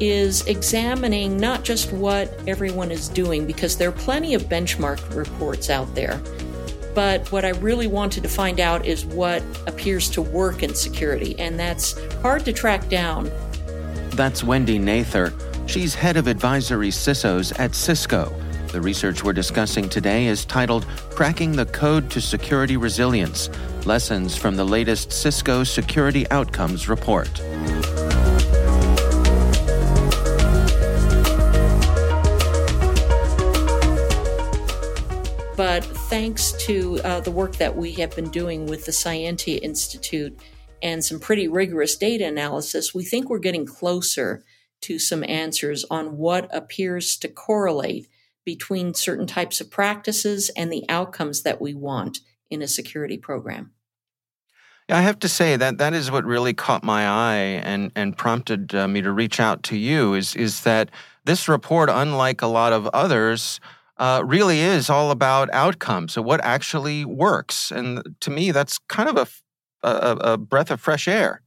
is examining not just what everyone is doing, because there are plenty of benchmark reports out there, but what I really wanted to find out is what appears to work in security, and that's hard to track down. That's Wendy Nather. She's head of advisory CISOs at Cisco. The research we're discussing today is titled Cracking the Code to Security Resilience Lessons from the latest Cisco Security Outcomes Report. Thanks to uh, the work that we have been doing with the Cyentia Institute and some pretty rigorous data analysis, we think we're getting closer to some answers on what appears to correlate between certain types of practices and the outcomes that we want in a security program. I have to say that that is what really caught my eye and and prompted uh, me to reach out to you is is that this report, unlike a lot of others, uh, really is all about outcomes. and what actually works, and to me, that's kind of a, a, a breath of fresh air.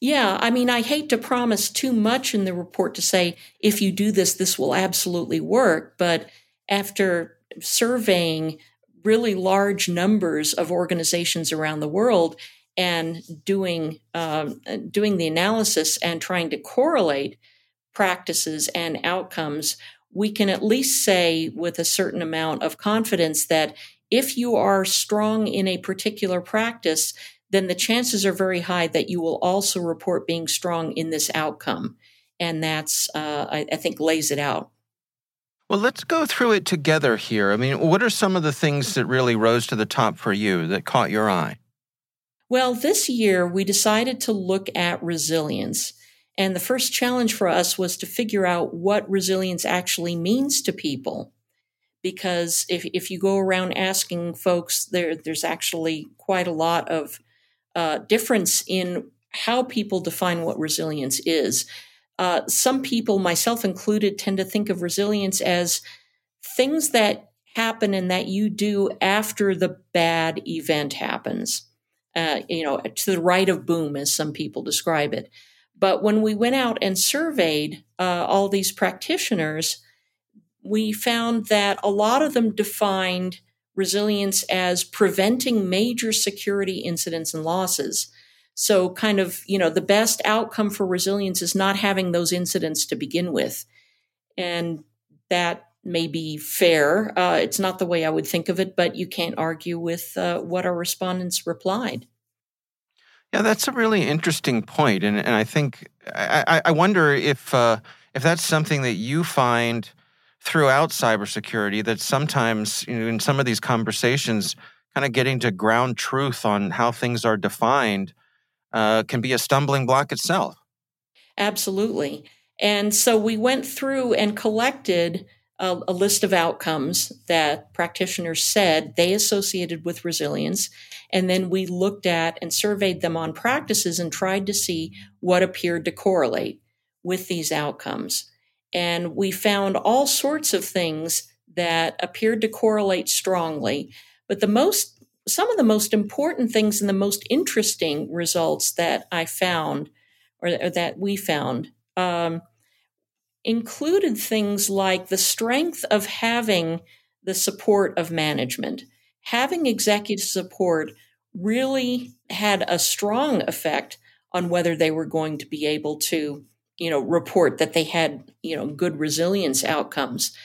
Yeah, I mean, I hate to promise too much in the report to say if you do this, this will absolutely work. But after surveying really large numbers of organizations around the world and doing um, doing the analysis and trying to correlate practices and outcomes, we can at least say with a certain amount of confidence that if you are strong in a particular practice, then the chances are very high that you will also report being strong in this outcome. And that's, uh, I, I think, lays it out. Well, let's go through it together here. I mean, what are some of the things that really rose to the top for you that caught your eye? Well, this year we decided to look at resilience. And the first challenge for us was to figure out what resilience actually means to people. Because if, if you go around asking folks, there, there's actually quite a lot of uh, difference in how people define what resilience is. Uh, some people, myself included, tend to think of resilience as things that happen and that you do after the bad event happens. Uh, you know, to the right of boom, as some people describe it. But when we went out and surveyed uh, all these practitioners, we found that a lot of them defined resilience as preventing major security incidents and losses. So, kind of, you know, the best outcome for resilience is not having those incidents to begin with. And that may be fair. Uh, it's not the way I would think of it, but you can't argue with uh, what our respondents replied. Yeah, that's a really interesting point, and and I think I, I wonder if uh, if that's something that you find throughout cybersecurity that sometimes you know, in some of these conversations, kind of getting to ground truth on how things are defined uh, can be a stumbling block itself. Absolutely. And so we went through and collected a, a, list of outcomes that practitioners said they associated with resilience. And then we looked at and surveyed them on practices and tried to see what appeared to correlate with these outcomes. And we found all sorts of things that appeared to correlate strongly. But the most some of the most important things and the most interesting results that I found, or, or that we found, um, included things like the strength of having the support of management. Having executive support really had a strong effect on whether they were going to be able to, you know, report that they had, you know, good resilience outcomes.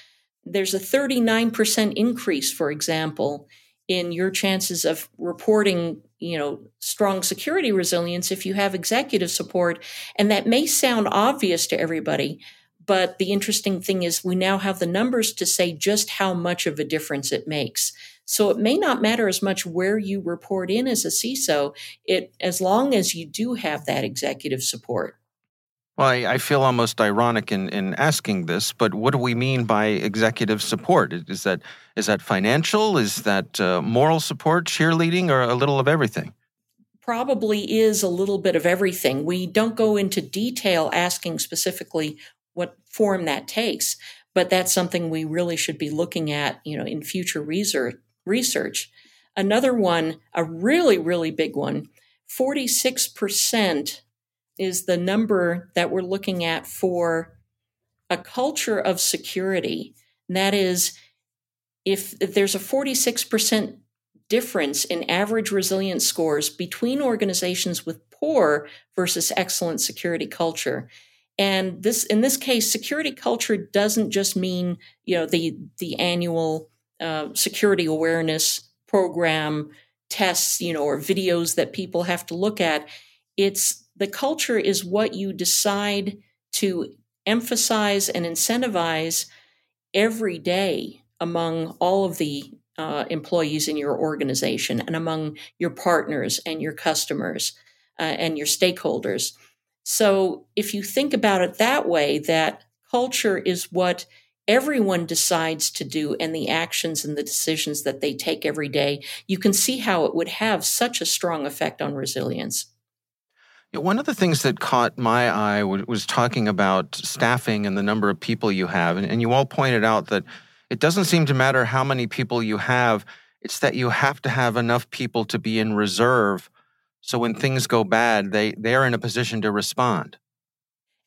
There's a 39% increase, for example, in your chances of reporting you know strong security resilience if you have executive support and that may sound obvious to everybody but the interesting thing is we now have the numbers to say just how much of a difference it makes so it may not matter as much where you report in as a CISO it as long as you do have that executive support well, I, I, feel almost ironic in, in asking this, but what do we mean by executive support? Is that is that financial? Is that uh, moral support, cheerleading, or a little of everything? Probably is a little bit of everything. We don't go into detail asking specifically what form that takes, but that's something we really should be looking at, you know, in future research. Research. Another one, a really really big one, forty six percent is the number that we're looking at for a culture of security. And that is, if, if there's a 46% difference in average resilience scores between organizations with poor versus excellent security culture. And this, in this case, security culture doesn't just mean, you know, the the annual uh, security awareness program tests, you know, or videos that people have to look at. It's the culture is what you decide to emphasize and incentivize every day among all of the uh, employees in your organization and among your partners and your customers uh, and your stakeholders. So if you think about it that way, that culture is what everyone decides to do and the actions and the decisions that they take every day, you can see how it would have such a strong effect on resilience. One of the things that caught my eye was talking about staffing and the number of people you have. And you all pointed out that it doesn't seem to matter how many people you have, it's that you have to have enough people to be in reserve. So when things go bad, they, they're in a position to respond.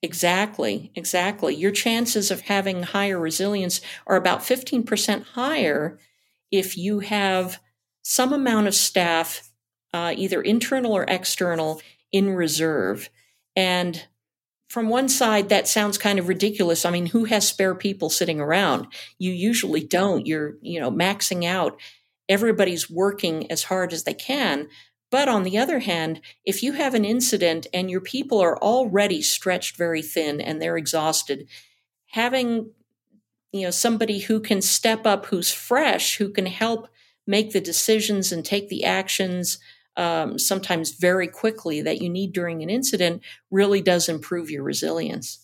Exactly, exactly. Your chances of having higher resilience are about 15% higher if you have some amount of staff, uh, either internal or external, in reserve. And from one side, that sounds kind of ridiculous. I mean, who has spare people sitting around? You usually don't. You're, you know, maxing out. Everybody's working as hard as they can. But on the other hand, if you have an incident and your people are already stretched very thin and they're exhausted, having you know somebody who can step up, who's fresh, who can help make the decisions and take the actions um, sometimes very quickly that you need during an incident really does improve your resilience.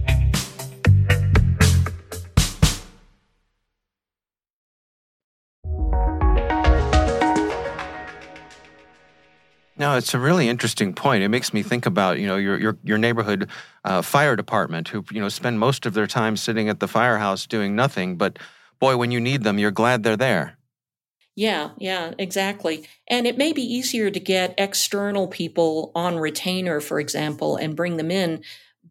No, it's a really interesting point. It makes me think about you know your your, your neighborhood uh, fire department who you know spend most of their time sitting at the firehouse doing nothing, but boy, when you need them, you're glad they're there. Yeah, yeah, exactly. And it may be easier to get external people on retainer, for example, and bring them in.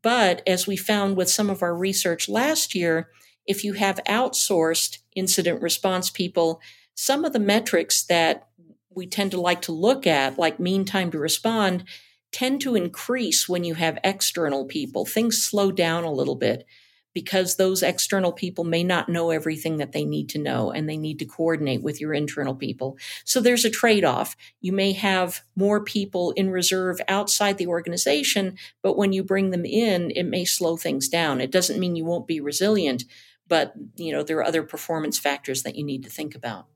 But as we found with some of our research last year, if you have outsourced incident response people, some of the metrics that we tend to like to look at, like mean time to respond, tend to increase when you have external people. Things slow down a little bit because those external people may not know everything that they need to know and they need to coordinate with your internal people. So there's a trade off. You may have more people in reserve outside the organization, but when you bring them in, it may slow things down. It doesn't mean you won't be resilient, but you know, there are other performance factors that you need to think about.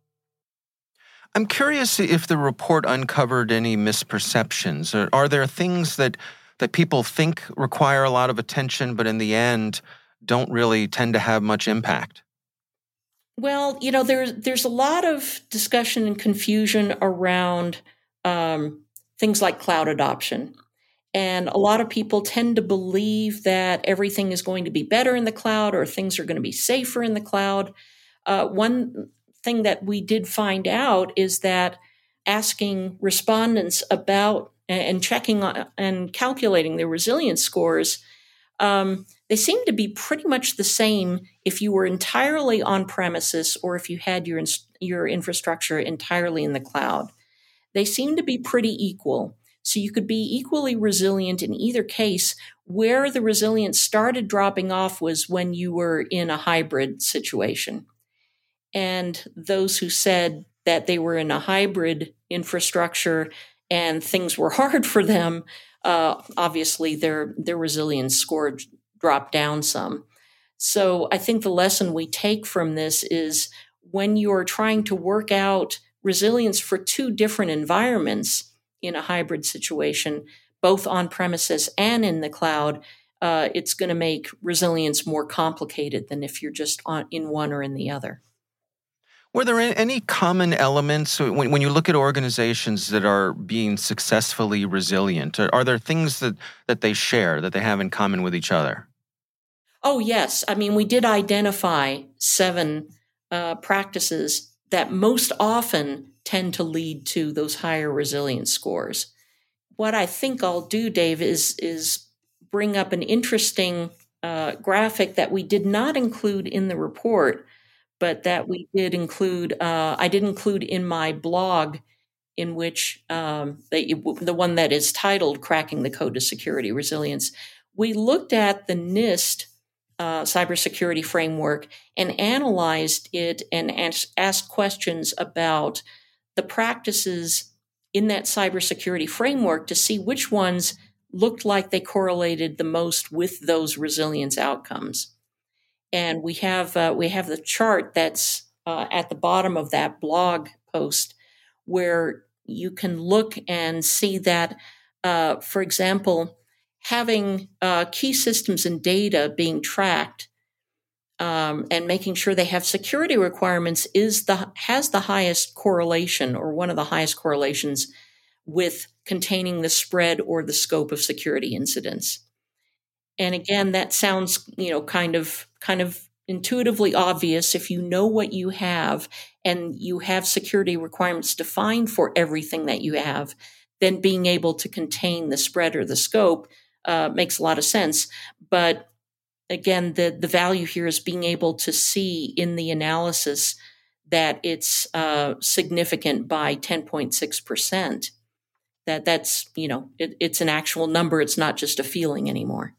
I'm curious if the report uncovered any misperceptions. Are, are there things that that people think require a lot of attention, but in the end don't really tend to have much impact? Well, you know, there's there's a lot of discussion and confusion around um, things like cloud adoption, and a lot of people tend to believe that everything is going to be better in the cloud or things are going to be safer in the cloud. Uh, one thing that we did find out is that asking respondents about and checking on, and calculating their resilience scores, um, they seem to be pretty much the same if you were entirely on premises or if you had your your infrastructure entirely in the cloud. They seem to be pretty equal. So you could be equally resilient in either case. Where the resilience started dropping off was when you were in a hybrid situation and those who said that they were in a hybrid infrastructure and things were hard for them, uh, obviously their their resilience score dropped down some. So I think the lesson we take from this is when you're trying to work out resilience for two different environments in a hybrid situation, both on premises and in the cloud, uh, it's going to make resilience more complicated than if you're just on, in one or in the other. Were there any common elements when, when you look at organizations that are being successfully resilient? Are, are there things that, that they share, that they have in common with each other? Oh, yes. I mean, we did identify seven uh, practices that most often tend to lead to those higher resilience scores. What I think I'll do, Dave, is, is bring up an interesting uh, graphic that we did not include in the report but that we did include. Uh, I did include in my blog, in which um, the, one that is titled "Cracking the Code to Security Resilience." We looked at the NIST uh, cybersecurity framework and analyzed it and asked, asked questions about the practices in that cybersecurity framework to see which ones looked like they correlated the most with those resilience outcomes and we have uh, we have the chart that's uh, at the bottom of that blog post where you can look and see that, uh, for example, having uh, key systems and data being tracked um, and making sure they have security requirements is the has the highest correlation or one of the highest correlations with containing the spread or the scope of security incidents. And again, that sounds, you know, kind of kind of intuitively obvious if you know what you have and you have security requirements defined for everything that you have, then being able to contain the spread or the scope uh, makes a lot of sense. But again, the the value here is being able to see in the analysis that it's uh, significant by 10.6 percent. That that's you know it, it's an actual number. It's not just a feeling anymore.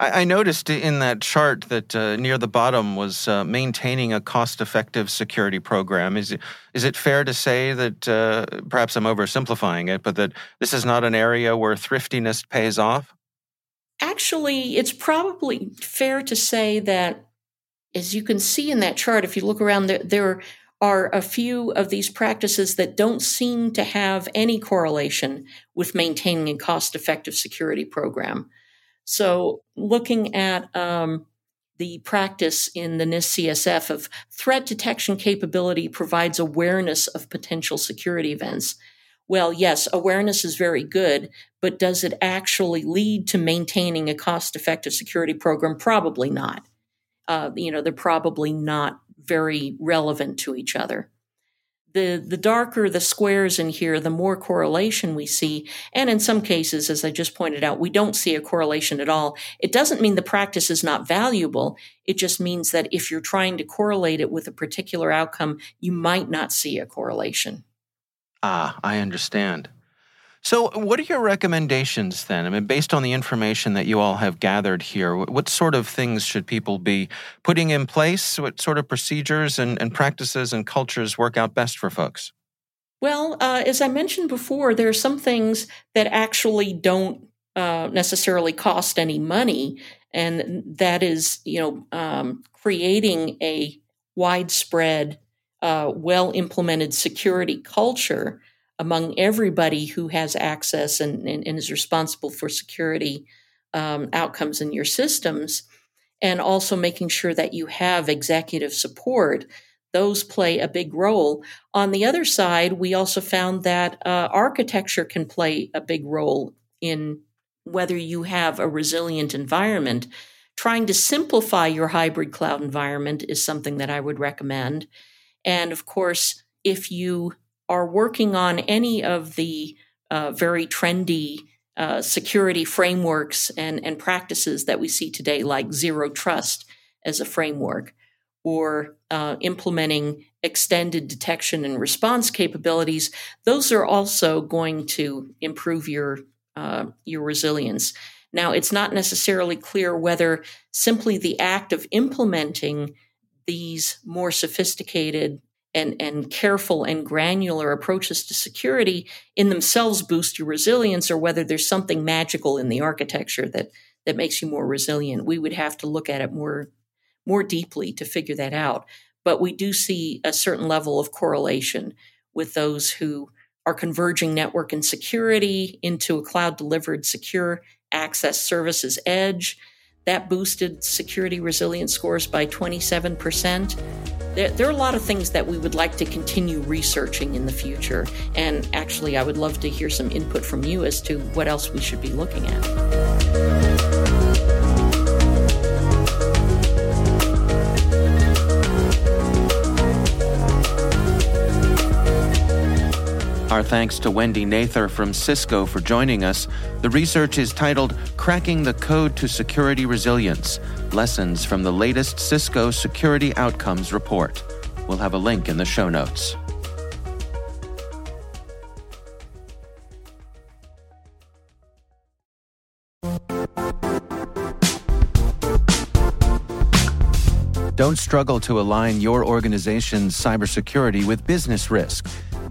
I, I noticed in that chart that uh, near the bottom was uh, maintaining a cost-effective security program. Is it, is it fair to say that uh, perhaps I'm oversimplifying it, but that this is not an area where thriftiness pays off? Actually, it's probably fair to say that, as you can see in that chart, if you look around, there, there are a few of these practices that don't seem to have any correlation with maintaining a cost effective security program. So, looking at um, the practice in the NIST CSF of threat detection capability provides awareness of potential security events. well, yes, awareness is very good, but does it actually lead to maintaining a cost effective security program? Probably not. Uh, you know, they're probably not very relevant to each other. The, the darker the squares in here, the more correlation we see. And in some cases, as I just pointed out, we don't see a correlation at all. It doesn't mean the practice is not valuable. It just means that if you're trying to correlate it with a particular outcome, you might not see a correlation. Ah, I understand. So, what are your recommendations then? I mean, based on the information that you all have gathered here, what sort of things should people be putting in place? What sort of procedures and, and practices and cultures work out best for folks? Well, uh, as I mentioned before, there are some things that actually don't uh, necessarily cost any money, and that is, you know, um, creating a widespread uh, well implemented security culture among everybody who has access and, and, and is responsible for security um, outcomes in your systems, and also making sure that you have executive support. Those play a big role. On the other side, we also found that uh, architecture can play a big role in whether you have a resilient environment. Trying to simplify your hybrid cloud environment is something that I would recommend. And of course, if you are working on any of the uh, very trendy uh, security frameworks and, and practices that we see today, like zero trust as a framework, or uh, implementing extended detection and response capabilities, those are also going to improve your uh, your resilience. Now, it's not necessarily clear whether simply the act of implementing these more sophisticated and, and careful and granular approaches to security in themselves boost your resilience or whether there's something magical in the architecture that, that makes you more resilient. We would have to look at it more, more deeply to figure that out. But we do see a certain level of correlation with those who are converging network and security into a cloud delivered secure access services edge that boosted security resilience scores by 27%. There, there, are a lot of things that we would like to continue researching in the future. And actually, I would love to hear some input from you as to what else we should be looking at. Our thanks to Wendy Nather from Cisco for joining us. The research is titled Cracking the Code to Security Resilience Lessons from the latest Cisco Security Outcomes Report. We'll have a link in the show notes. Don't struggle to align your organization's cybersecurity with business risk.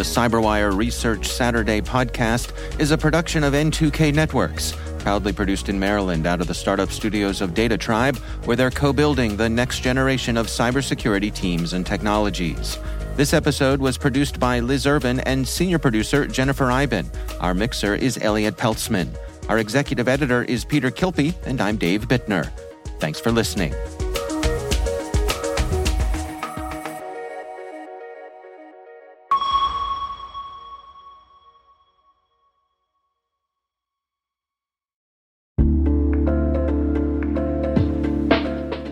The CyberWire Research Saturday podcast is a production of N2K Networks, proudly produced in Maryland out of the startup studios of Data Tribe, where they're co building the next generation of cybersecurity teams and technologies. This episode was produced by Liz Irvin and senior producer Jennifer Eiben. Our mixer is Elliot Peltzman. Our executive editor is Peter Kilpe, and I'm Dave Bittner. Thanks for listening.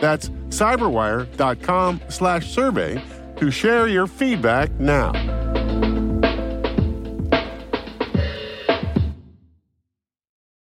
That's cyberwire.com slash survey to share your feedback now.